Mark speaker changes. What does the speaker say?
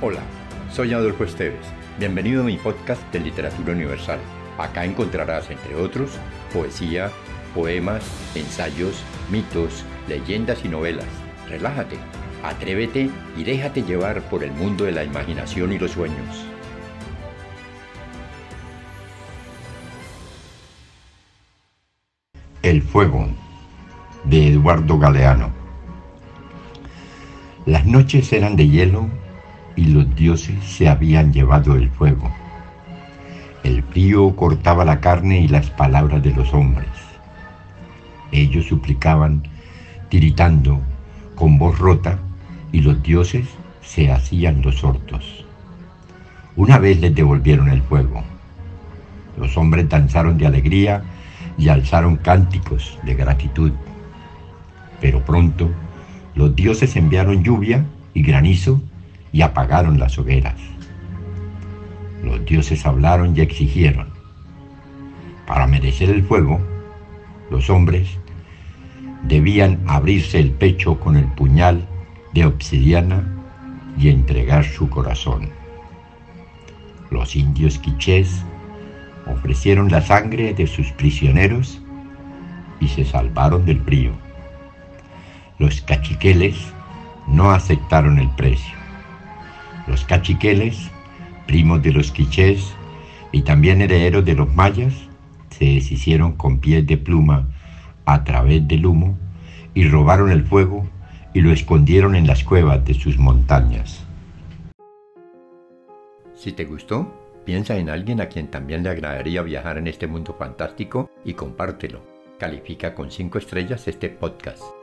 Speaker 1: Hola, soy Adolfo Esteves. Bienvenido a mi podcast de Literatura Universal. Acá encontrarás, entre otros, poesía, poemas, ensayos, mitos, leyendas y novelas. Relájate, atrévete y déjate llevar por el mundo de la imaginación y los sueños.
Speaker 2: El fuego de Eduardo Galeano. Las noches eran de hielo y los dioses se habían llevado el fuego. El frío cortaba la carne y las palabras de los hombres. Ellos suplicaban, tiritando, con voz rota, y los dioses se hacían los sordos. Una vez les devolvieron el fuego. Los hombres danzaron de alegría y alzaron cánticos de gratitud. Pero pronto los dioses enviaron lluvia y granizo y apagaron las hogueras. Los dioses hablaron y exigieron. Para merecer el fuego, los hombres debían abrirse el pecho con el puñal de obsidiana y entregar su corazón. Los indios quichés ofrecieron la sangre de sus prisioneros y se salvaron del frío. Los cachiqueles no aceptaron el precio. Los cachiqueles, primos de los quichés y también herederos de los mayas, se deshicieron con pies de pluma a través del humo y robaron el fuego y lo escondieron en las cuevas de sus montañas.
Speaker 1: Si te gustó, piensa en alguien a quien también le agradaría viajar en este mundo fantástico y compártelo. Califica con 5 estrellas este podcast.